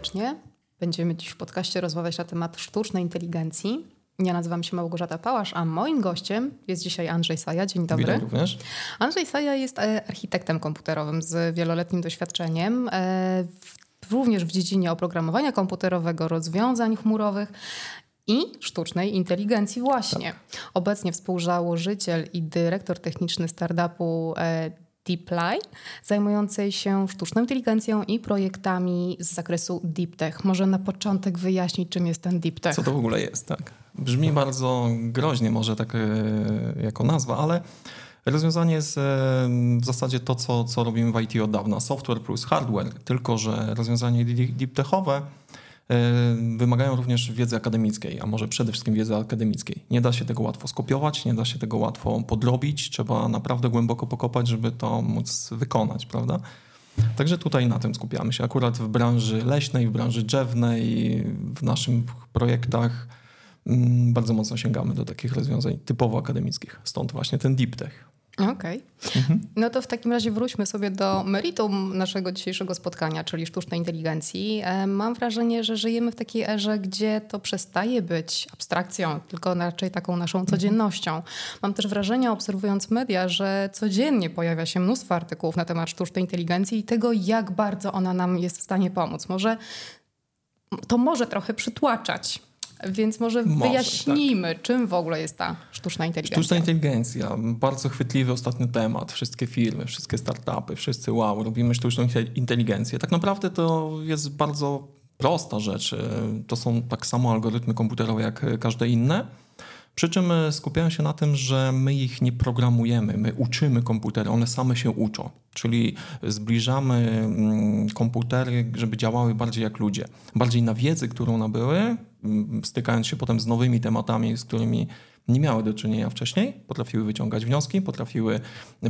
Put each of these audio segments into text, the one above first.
serdecznie. Będziemy dziś w podcaście rozmawiać na temat sztucznej inteligencji. Ja nazywam się Małgorzata Pałasz, a moim gościem jest dzisiaj Andrzej Saja. Dzień dobry. Witam również. Andrzej Saja jest e, architektem komputerowym z wieloletnim doświadczeniem, e, również w dziedzinie oprogramowania komputerowego, rozwiązań chmurowych i sztucznej inteligencji właśnie. Tak. Obecnie współzałożyciel i dyrektor techniczny startupu DeepLy, zajmującej się sztuczną inteligencją i projektami z zakresu Deep Tech. Może na początek wyjaśnić, czym jest ten Deep Tech. Co to w ogóle jest, tak? Brzmi bardzo groźnie może tak e, jako nazwa, ale rozwiązanie jest e, w zasadzie to, co, co robimy w IT od dawna. Software plus hardware, tylko że rozwiązanie deep techowe wymagają również wiedzy akademickiej, a może przede wszystkim wiedzy akademickiej. Nie da się tego łatwo skopiować, nie da się tego łatwo podrobić, trzeba naprawdę głęboko pokopać, żeby to móc wykonać, prawda? Także tutaj na tym skupiamy się. Akurat w branży leśnej, w branży drzewnej, w naszych projektach mm, bardzo mocno sięgamy do takich rozwiązań typowo akademickich. Stąd właśnie ten deep tech. Okej. Okay. Mhm. No to w takim razie wróćmy sobie do meritum naszego dzisiejszego spotkania, czyli sztucznej inteligencji. E, mam wrażenie, że żyjemy w takiej erze, gdzie to przestaje być abstrakcją, tylko raczej taką naszą mhm. codziennością. Mam też wrażenie, obserwując media, że codziennie pojawia się mnóstwo artykułów na temat sztucznej inteligencji i tego, jak bardzo ona nam jest w stanie pomóc. Może to może trochę przytłaczać więc może, może wyjaśnijmy, tak. czym w ogóle jest ta sztuczna inteligencja. Sztuczna inteligencja, bardzo chwytliwy ostatni temat. Wszystkie firmy, wszystkie startupy, wszyscy wow, robimy sztuczną inteligencję. Tak naprawdę to jest bardzo prosta rzecz. To są tak samo algorytmy komputerowe jak każde inne. Przy czym e, skupiają się na tym, że my ich nie programujemy, my uczymy komputery, one same się uczą. Czyli zbliżamy mm, komputery, żeby działały bardziej jak ludzie. Bardziej na wiedzy, którą nabyły, stykając się potem z nowymi tematami, z którymi nie miały do czynienia wcześniej, potrafiły wyciągać wnioski, potrafiły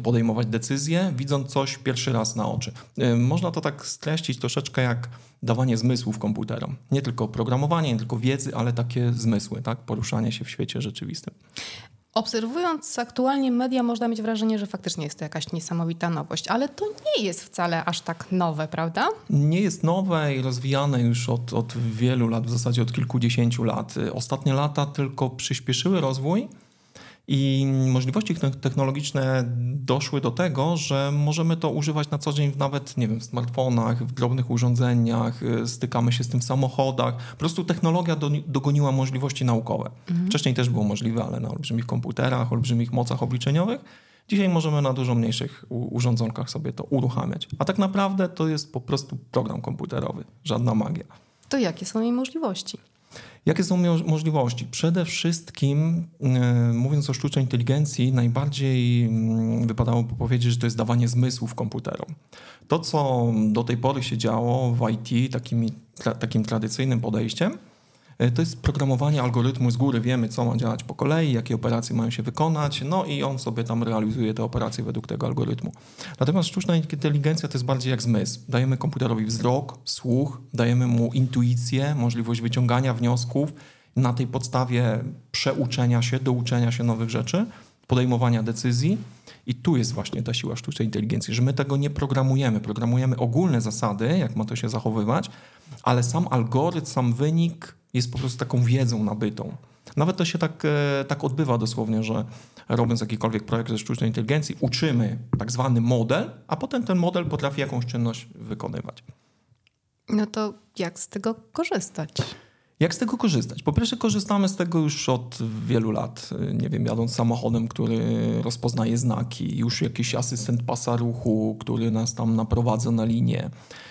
podejmować decyzje, widząc coś pierwszy raz na oczy. Można to tak streścić troszeczkę jak dawanie zmysłów komputerom. Nie tylko programowanie, nie tylko wiedzy, ale takie zmysły, tak? poruszanie się w świecie rzeczywistym. Obserwując aktualnie media, można mieć wrażenie, że faktycznie jest to jakaś niesamowita nowość, ale to nie jest wcale aż tak nowe, prawda? Nie jest nowe i rozwijane już od, od wielu lat, w zasadzie od kilkudziesięciu lat. Ostatnie lata tylko przyspieszyły rozwój i możliwości technologiczne doszły do tego, że możemy to używać na co dzień nawet, nie wiem, w smartfonach, w drobnych urządzeniach, y, stykamy się z tym w samochodach. Po prostu technologia do, dogoniła możliwości naukowe. Mhm. Wcześniej też było możliwe, ale na olbrzymich komputerach, olbrzymich mocach obliczeniowych. Dzisiaj możemy na dużo mniejszych urządzonkach sobie to uruchamiać. A tak naprawdę to jest po prostu program komputerowy, żadna magia. To jakie są jej możliwości? Jakie są możliwości? Przede wszystkim, e, mówiąc o sztucznej inteligencji, najbardziej mm, wypadałoby powiedzieć, że to jest dawanie zmysłów komputerom. To, co do tej pory się działo w IT takimi, takim tradycyjnym podejściem, to jest programowanie algorytmu z góry. Wiemy, co ma działać po kolei, jakie operacje mają się wykonać, no i on sobie tam realizuje te operacje według tego algorytmu. Natomiast sztuczna inteligencja to jest bardziej jak zmysł. Dajemy komputerowi wzrok, słuch, dajemy mu intuicję, możliwość wyciągania wniosków, na tej podstawie przeuczenia się, douczenia się nowych rzeczy, podejmowania decyzji. I tu jest właśnie ta siła sztucznej inteligencji, że my tego nie programujemy. Programujemy ogólne zasady, jak ma to się zachowywać, ale sam algorytm, sam wynik jest po prostu taką wiedzą nabytą. Nawet to się tak, e, tak odbywa dosłownie, że robiąc jakikolwiek projekt ze sztucznej inteligencji, uczymy tak zwany model, a potem ten model potrafi jakąś czynność wykonywać. No to jak z tego korzystać? Jak z tego korzystać? Po pierwsze, korzystamy z tego już od wielu lat. Nie wiem, jadąc samochodem, który rozpoznaje znaki, już jakiś asystent pasa ruchu, który nas tam naprowadza na linię.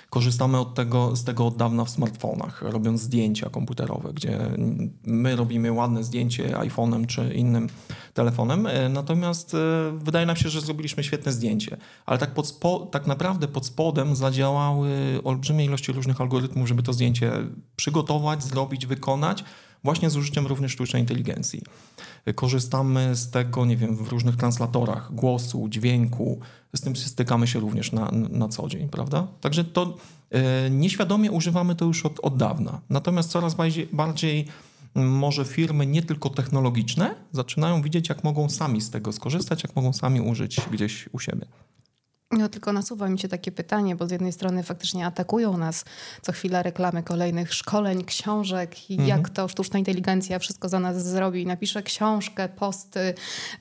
Korzystamy od tego, z tego od dawna w smartfonach, robiąc zdjęcia komputerowe, gdzie my robimy ładne zdjęcie iPhone'em czy innym telefonem, e, natomiast e, wydaje nam się, że zrobiliśmy świetne zdjęcie, ale tak, pod spo, tak naprawdę pod spodem zadziałały olbrzymie ilości różnych algorytmów, żeby to zdjęcie przygotować, zrobić, wykonać, właśnie z użyciem również sztucznej inteligencji. Korzystamy z tego, nie wiem, w różnych translatorach głosu, dźwięku, z tym stykamy się również na, na co dzień, prawda? Także to e, nieświadomie używamy to już od, od dawna. Natomiast coraz bardziej, bardziej może firmy nie tylko technologiczne zaczynają widzieć, jak mogą sami z tego skorzystać, jak mogą sami użyć gdzieś u siebie. No tylko nasuwa mi się takie pytanie, bo z jednej strony faktycznie atakują nas co chwila reklamy kolejnych szkoleń, książek i mhm. jak to sztuczna inteligencja wszystko za nas zrobi. Napisze książkę, posty,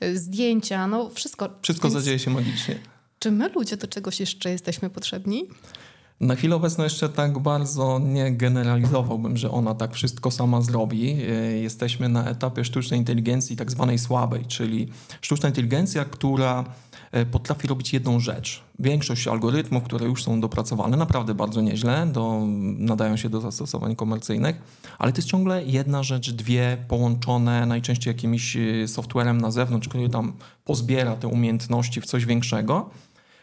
y, zdjęcia, no wszystko. Wszystko Więc... zadzieje się magicznie. Czy my ludzie do czegoś jeszcze jesteśmy potrzebni? Na chwilę obecną jeszcze tak bardzo nie generalizowałbym, że ona tak wszystko sama zrobi. Y, jesteśmy na etapie sztucznej inteligencji tak zwanej słabej, czyli sztuczna inteligencja, która potrafi robić jedną rzecz. Większość algorytmów, które już są dopracowane, naprawdę bardzo nieźle, do, nadają się do zastosowań komercyjnych, ale to jest ciągle jedna rzecz, dwie połączone najczęściej jakimś y, softwarem na zewnątrz, który tam pozbiera te umiejętności w coś większego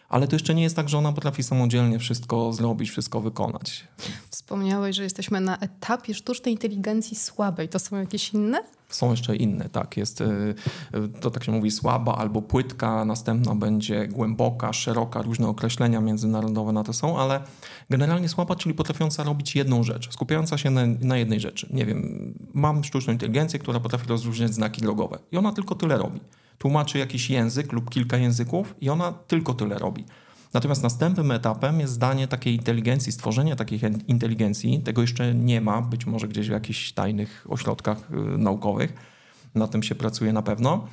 ale to jeszcze nie jest tak, że ona potrafi samodzielnie wszystko zrobić, wszystko wykonać. Wspomniałeś, że jesteśmy na etapie sztucznej inteligencji słabej. To są jakieś inne? Są jeszcze inne, tak. Jest, y, y, to tak się mówi słaba albo płytka, następna będzie głęboka, szeroka, różne określenia międzynarodowe na to są, ale generalnie słaba, czyli potrafiąca robić jedną rzecz, skupiająca się na, na jednej rzeczy. Nie wiem, mam sztuczną inteligencję, która potrafi rozróżniać znaki drogowe i ona tylko tyle robi tłumaczy jakiś język lub kilka języków i ona tylko tyle robi. Natomiast następnym etapem jest zdanie takiej inteligencji, stworzenie takiej inteligencji. Tego jeszcze nie ma, być może gdzieś w jakichś tajnych ośrodkach y, naukowych. Na tym się pracuje na pewno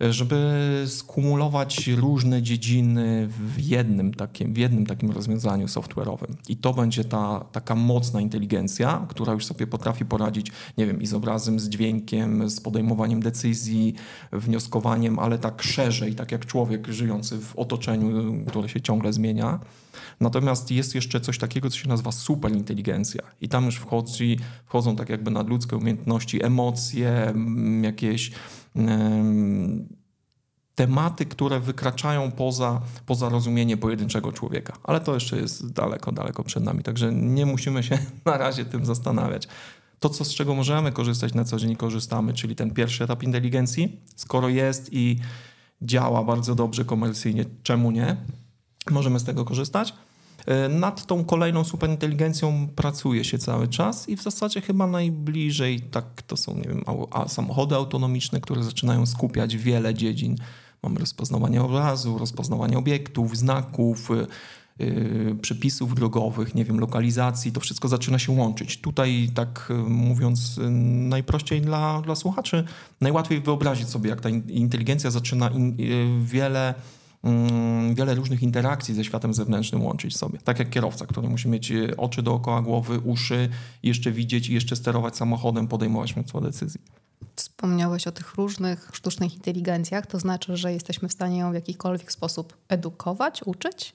żeby skumulować różne dziedziny w jednym takim, w jednym takim rozwiązaniu software'owym. I to będzie ta taka mocna inteligencja, która już sobie potrafi poradzić, nie wiem, i z obrazem, z dźwiękiem, z podejmowaniem decyzji, wnioskowaniem, ale tak szerzej, tak jak człowiek żyjący w otoczeniu, które się ciągle zmienia. Natomiast jest jeszcze coś takiego, co się nazywa superinteligencja. I tam już wchodzi, wchodzą tak jakby nadludzkie umiejętności, emocje, jakieś tematy, które wykraczają poza, poza rozumienie pojedynczego człowieka. Ale to jeszcze jest daleko, daleko przed nami, także nie musimy się na razie tym zastanawiać. To, co, z czego możemy korzystać na co dzień, korzystamy, czyli ten pierwszy etap inteligencji, skoro jest i działa bardzo dobrze komercyjnie, czemu nie? Możemy z tego korzystać. E, nad tą kolejną superinteligencją pracuje się cały czas i w zasadzie chyba najbliżej tak to są, nie wiem, samochody autonomiczne, które zaczynają skupiać wiele dziedzin. Mamy rozpoznawanie obrazu, rozpoznawanie obiektów, znaków, yy, przepisów drogowych, nie wiem, lokalizacji, to wszystko zaczyna się łączyć. Tutaj, tak mówiąc najprościej dla, dla słuchaczy, najłatwiej wyobrazić sobie, jak ta inteligencja zaczyna in, yy, wiele wiele różnych interakcji ze światem zewnętrznym łączyć sobie. Tak jak kierowca, który musi mieć e, oczy dookoła głowy, uszy, jeszcze widzieć i jeszcze sterować samochodem, podejmować mnóstwo decyzji. Wspomniałeś o tych różnych sztucznych inteligencjach, to znaczy, że jesteśmy w stanie ją w jakikolwiek sposób edukować, uczyć?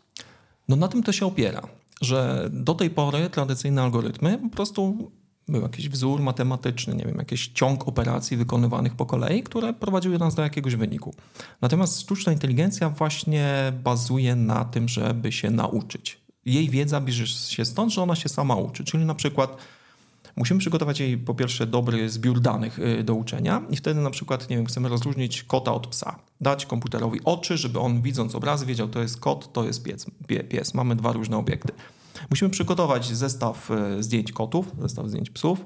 No na tym to się opiera, że do tej pory tradycyjne algorytmy po prostu był jakiś wzór matematyczny, nie wiem, jakiś ciąg operacji wykonywanych po kolei, które prowadziły nas do jakiegoś wyniku. Natomiast sztuczna inteligencja właśnie bazuje na tym, żeby się nauczyć. Jej wiedza bierze się stąd, że ona się sama uczy, czyli na przykład musimy przygotować jej po pierwsze dobry zbiór danych y, do uczenia i wtedy na przykład, nie wiem, chcemy rozróżnić kota od psa. Dać komputerowi oczy, żeby on widząc obrazy wiedział, to jest kot, to jest pies. pies. Mamy dwa różne obiekty. Musimy przygotować zestaw e, zdjęć kotów, zestaw zdjęć psów.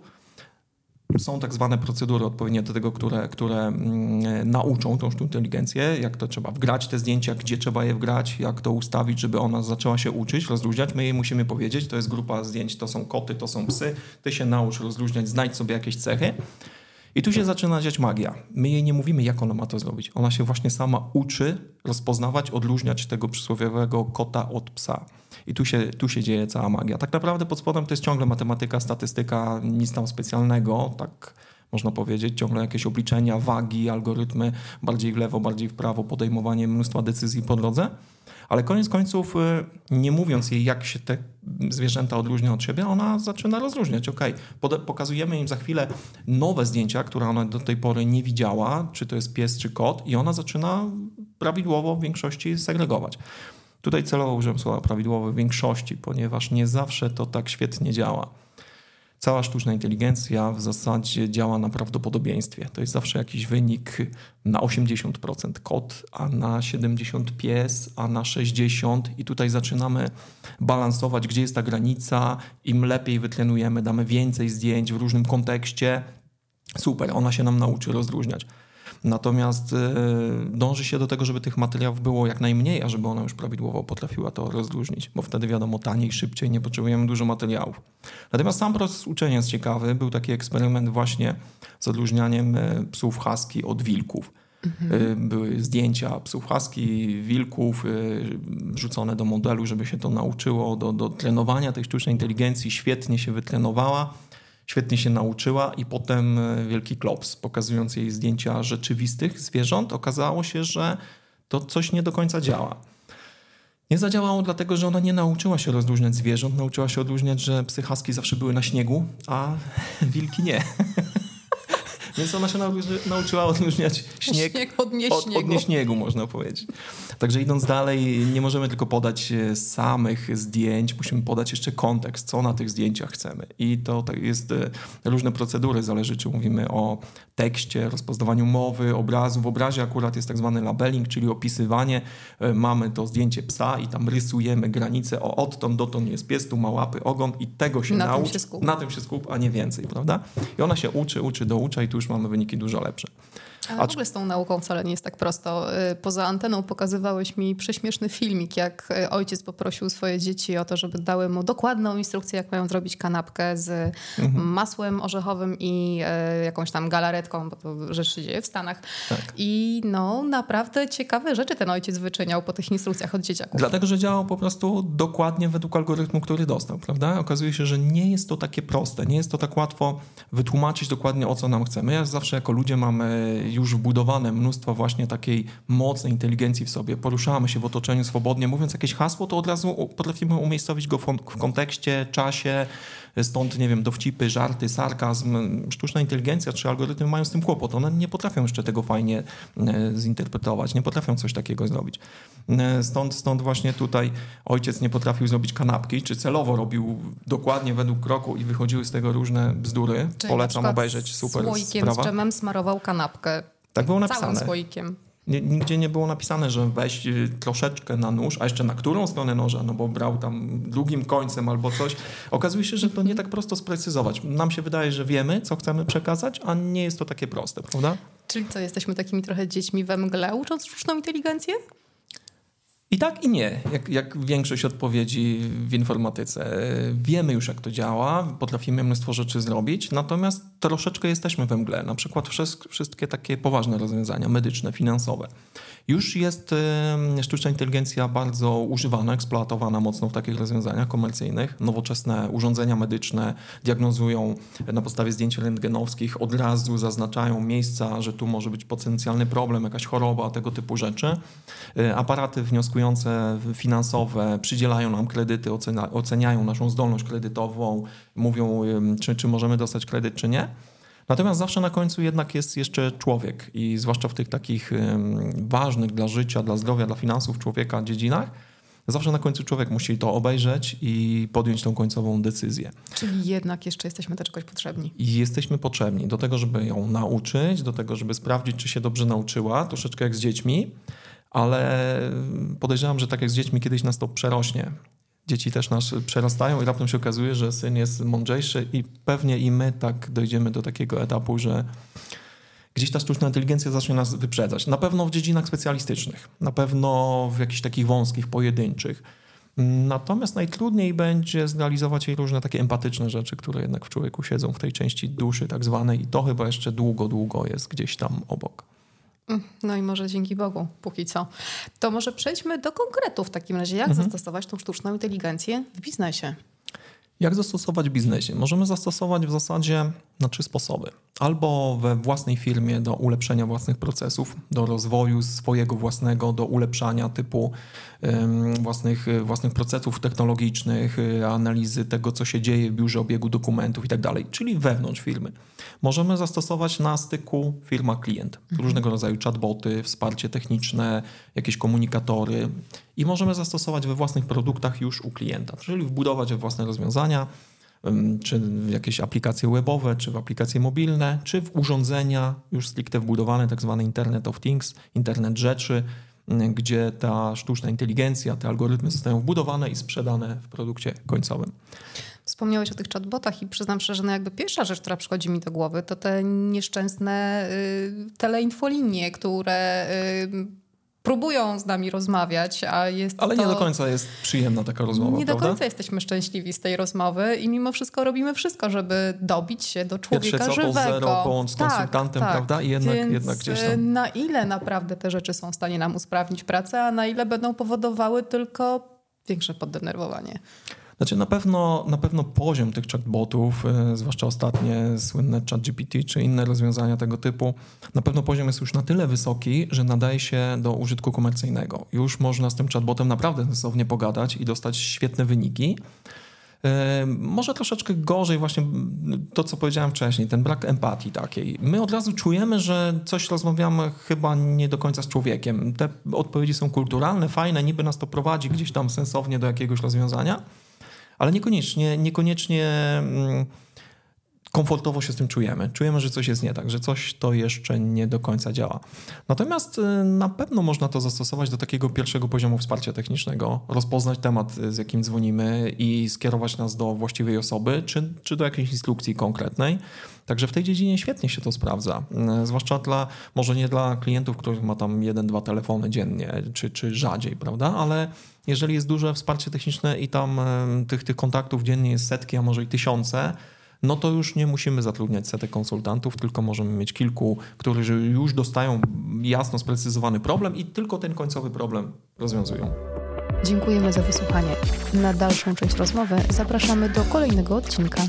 Są tak zwane procedury odpowiednie do tego, które, które mm, e, nauczą tą sztuczną inteligencję, jak to trzeba wgrać te zdjęcia, gdzie trzeba je wgrać, jak to ustawić, żeby ona zaczęła się uczyć, rozluźniać. My jej musimy powiedzieć, to jest grupa zdjęć, to są koty, to są psy, ty się naucz rozluźniać, znajdź sobie jakieś cechy. I tu się zaczyna dziać magia. My jej nie mówimy, jak ona ma to zrobić. Ona się właśnie sama uczy rozpoznawać, odróżniać tego przysłowiowego kota od psa. I tu się, tu się dzieje cała magia. Tak naprawdę pod spodem to jest ciągle matematyka, statystyka, nic tam specjalnego, tak można powiedzieć, ciągle jakieś obliczenia, wagi, algorytmy, bardziej w lewo, bardziej w prawo, podejmowanie mnóstwa decyzji po drodze. Ale koniec końców, y, nie mówiąc jej, jak się te zwierzęta odróżnią od siebie, ona zaczyna rozróżniać. Ok, pokazujemy im za chwilę nowe zdjęcia, które ona do tej pory nie widziała, czy to jest pies, czy kot, i ona zaczyna prawidłowo w większości segregować. Tutaj celowo użyłem słowa prawidłowo w większości, ponieważ nie zawsze to tak świetnie działa. Cała sztuczna inteligencja w zasadzie działa na prawdopodobieństwie. To jest zawsze jakiś wynik na 80% kot, a na 70 pies, a na 60 i tutaj zaczynamy balansować, gdzie jest ta granica. Im lepiej wytrenujemy, damy więcej zdjęć w różnym kontekście. Super, ona się nam nauczy rozróżniać. Natomiast e, dąży się do tego, żeby tych materiałów było jak najmniej, a żeby ona już prawidłowo potrafiła to rozluźnić, bo wtedy wiadomo taniej, szybciej, nie potrzebujemy dużo materiałów. Natomiast sam proces uczenia jest ciekawy. Był taki eksperyment właśnie z odróżnianiem e, psów husky od wilków. Mhm. Były zdjęcia psów husky, wilków rzucone do modelu, żeby się to nauczyło do, do trenowania tej sztucznej inteligencji. Świetnie się wytrenowała świetnie się nauczyła i potem e, wielki klops, pokazując jej zdjęcia rzeczywistych zwierząt, okazało się, że to coś nie do końca działa. Nie zadziałało dlatego, że ona nie nauczyła się rozróżniać zwierząt, nauczyła się odróżniać, że psy husky zawsze były na śniegu, a wilki nie. Więc ona się nauczyła odróżniać śnieg, śnieg od nieśniegu. Od, można powiedzieć. Także idąc dalej, nie możemy tylko podać e, samych zdjęć, musimy podać jeszcze kontekst, co na tych zdjęciach chcemy. I to tak jest e, różne procedury, zależy czy mówimy o tekście, rozpoznawaniu mowy, obrazu. W obrazie akurat jest tak zwany labeling, czyli opisywanie. E, mamy to zdjęcie psa i tam rysujemy granicę, o odtąd dotąd jest pies, tu ma łapy, ogon i tego się na nauczy. Tym się skup. Na tym się skup, a nie więcej, prawda? I ona się uczy, uczy, doucza i tu już mamy wyniki dużo lepsze. Ale w ogóle z tą nauką wcale nie jest tak prosto. Y, poza anteną pokazywałeś mi prześmieszny filmik, jak y, ojciec poprosił swoje dzieci o to, żeby dały mu dokładną instrukcję, jak mają zrobić kanapkę z mhm. masłem orzechowym i y, jakąś tam galaretką, bo to rzecz się dzieje w Stanach. Tak. I no naprawdę ciekawe rzeczy ten ojciec wyczyniał po tych instrukcjach od dzieciaków. Dlatego, że działał po prostu dokładnie według algorytmu, który dostał, prawda? Okazuje się, że nie jest to takie proste, nie jest to tak łatwo wytłumaczyć dokładnie o co nam chcemy. Ja zawsze jako ludzie mamy już wbudowane mnóstwo właśnie takiej mocnej inteligencji w sobie, poruszamy się w otoczeniu swobodnie, mówiąc jakieś hasło, to od razu potrafimy umiejscowić go w kontekście, czasie, stąd, nie wiem, dowcipy, żarty, sarkazm. Sztuczna inteligencja czy algorytmy mają z tym kłopot. One nie potrafią jeszcze tego fajnie e, zinterpretować, nie potrafią coś takiego zrobić. E, stąd, stąd właśnie tutaj ojciec nie potrafił zrobić kanapki, czy celowo robił dokładnie według kroku i wychodziły z tego różne bzdury. Czyli Polecam obejrzeć, super słoikiem sprawa. z dżemem smarował kanapkę. Tak było napisane. Całym słoikiem. Nigdzie nie było napisane, że weź y, troszeczkę na nóż, a jeszcze na którą stronę noża, no bo brał tam drugim końcem albo coś. Okazuje się, że to nie tak prosto sprecyzować. Nam się wydaje, że wiemy, co chcemy przekazać, a nie jest to takie proste, prawda? Czyli co, jesteśmy takimi trochę dziećmi we mgle, ucząc sztuczną inteligencję? I tak i nie, jak, jak większość odpowiedzi w informatyce. Wiemy już, jak to działa, potrafimy mnóstwo rzeczy zrobić, natomiast troszeczkę jesteśmy we mgle. Na przykład wszystkie takie poważne rozwiązania medyczne, finansowe. Już jest sztuczna inteligencja bardzo używana, eksploatowana mocno w takich rozwiązaniach komercyjnych. Nowoczesne urządzenia medyczne diagnozują na podstawie zdjęć rentgenowskich, od razu zaznaczają miejsca, że tu może być potencjalny problem, jakaś choroba, tego typu rzeczy. E, aparaty wnioskujące finansowe przydzielają nam kredyty, oceniają naszą zdolność kredytową, mówią, czy, czy możemy dostać kredyt, czy nie. Natomiast zawsze na końcu jednak jest jeszcze człowiek i zwłaszcza w tych takich ważnych dla życia, dla zdrowia, dla finansów człowieka dziedzinach, zawsze na końcu człowiek musi to obejrzeć i podjąć tą końcową decyzję. Czyli jednak jeszcze jesteśmy do czegoś potrzebni. I jesteśmy potrzebni do tego, żeby ją nauczyć, do tego, żeby sprawdzić, czy się dobrze nauczyła, troszeczkę jak z dziećmi, ale podejrzewam, że tak jak z dziećmi kiedyś nas to przerośnie dzieci też nas przerastają i raptem się okazuje, że syn jest mądrzejszy i pewnie i my tak dojdziemy do takiego etapu, że gdzieś ta sztuczna inteligencja zacznie nas wyprzedzać. Na pewno w dziedzinach specjalistycznych, na pewno w jakichś takich wąskich, pojedynczych. Natomiast najtrudniej będzie zrealizować jej różne takie empatyczne rzeczy, które jednak w człowieku siedzą w tej części duszy tak zwanej i to chyba jeszcze długo, długo jest gdzieś tam obok. No i może dzięki Bogu, póki co. To może przejdźmy do konkretu w takim razie. Jak mhm. zastosować tą sztuczną inteligencję w biznesie? Jak zastosować w biznesie? Możemy zastosować w zasadzie na trzy sposoby. Albo we własnej firmie do ulepszenia własnych procesów, do rozwoju swojego własnego, do ulepszania typu własnych, własnych procesów technologicznych, y, analizy tego, co się dzieje w biurze obiegu dokumentów itd., tak czyli wewnątrz firmy. Możemy zastosować na styku firma-klient. Mhm. Różnego rodzaju chatboty, wsparcie techniczne, jakieś komunikatory i możemy zastosować we własnych produktach już u klienta, czyli wbudować we własne rozwiązania, czy w jakieś aplikacje webowe, czy w aplikacje mobilne, czy w urządzenia już stricte wbudowane, tak zwany Internet of Things, Internet Rzeczy, gdzie ta sztuczna inteligencja, te algorytmy zostają wbudowane i sprzedane w produkcie końcowym. Wspomniałeś o tych chatbotach i przyznam szczerze, no jakby pierwsza rzecz, która przychodzi mi do głowy, to te nieszczęsne y, teleinfolinie, które y, próbują z nami rozmawiać, a jest Ale to... nie do końca jest przyjemna taka rozmowa, Nie prawda? do końca jesteśmy szczęśliwi z tej rozmowy i mimo wszystko robimy wszystko, żeby dobić się do człowieka Pierwsze co, żywego. zero, połącz z tak, konsultantem, tak. prawda? I jednak, Więc jednak gdzieś e, tam... na ile naprawdę te rzeczy są w stanie nam usprawnić pracę, a na ile będą powodowały tylko większe poddenerwowanie. Znaczy na pewno, na pewno poziom tych chatbotów, e, zwłaszcza ostatnie słynne ChatGPT czy inne rozwiązania tego typu, na pewno poziom jest już na tyle wysoki, że nadaje się do użytku komercyjnego. Już można z tym chatbotem naprawdę sensownie pogadać i dostać świetne wyniki. E, Może troszeczkę gorzej właśnie to, co powiedziałem wcześniej, ten brak empatii takiej. My od razu czujemy, że coś rozmawiamy chyba nie do końca z człowiekiem. Te odpowiedzi są kulturalne, fajne, niby nas to prowadzi gdzieś tam sensownie do jakiegoś rozwiązania, ale niekoniecznie, niekoniecznie mm, komfortowo się z tym czujemy. Czujemy, że coś jest nie tak, że coś to jeszcze nie do końca działa. Natomiast y, na pewno można to zastosować do takiego pierwszego poziomu wsparcia technicznego, rozpoznać temat, y, z jakim dzwonimy i skierować nas do właściwej osoby, czy, czy do jakiejś instrukcji konkretnej. Także w tej dziedzinie świetnie się to sprawdza. Y, Zwłaszcza dla, może nie dla klientów, których ma tam jeden, dwa telefony dziennie, czy, czy rzadziej, prawda? Ale jeżeli jest duże wsparcie techniczne i tam tych, tych kontaktów dziennie jest setki, a może i tysiące, no to już nie musimy zatrudniać setek konsultantów, tylko możemy mieć kilku, którzy już dostają jasno sprecyzowany problem i tylko ten końcowy problem rozwiązują. Dziękujemy za wysłuchanie. Na dalszą część rozmowy zapraszamy do kolejnego odcinka.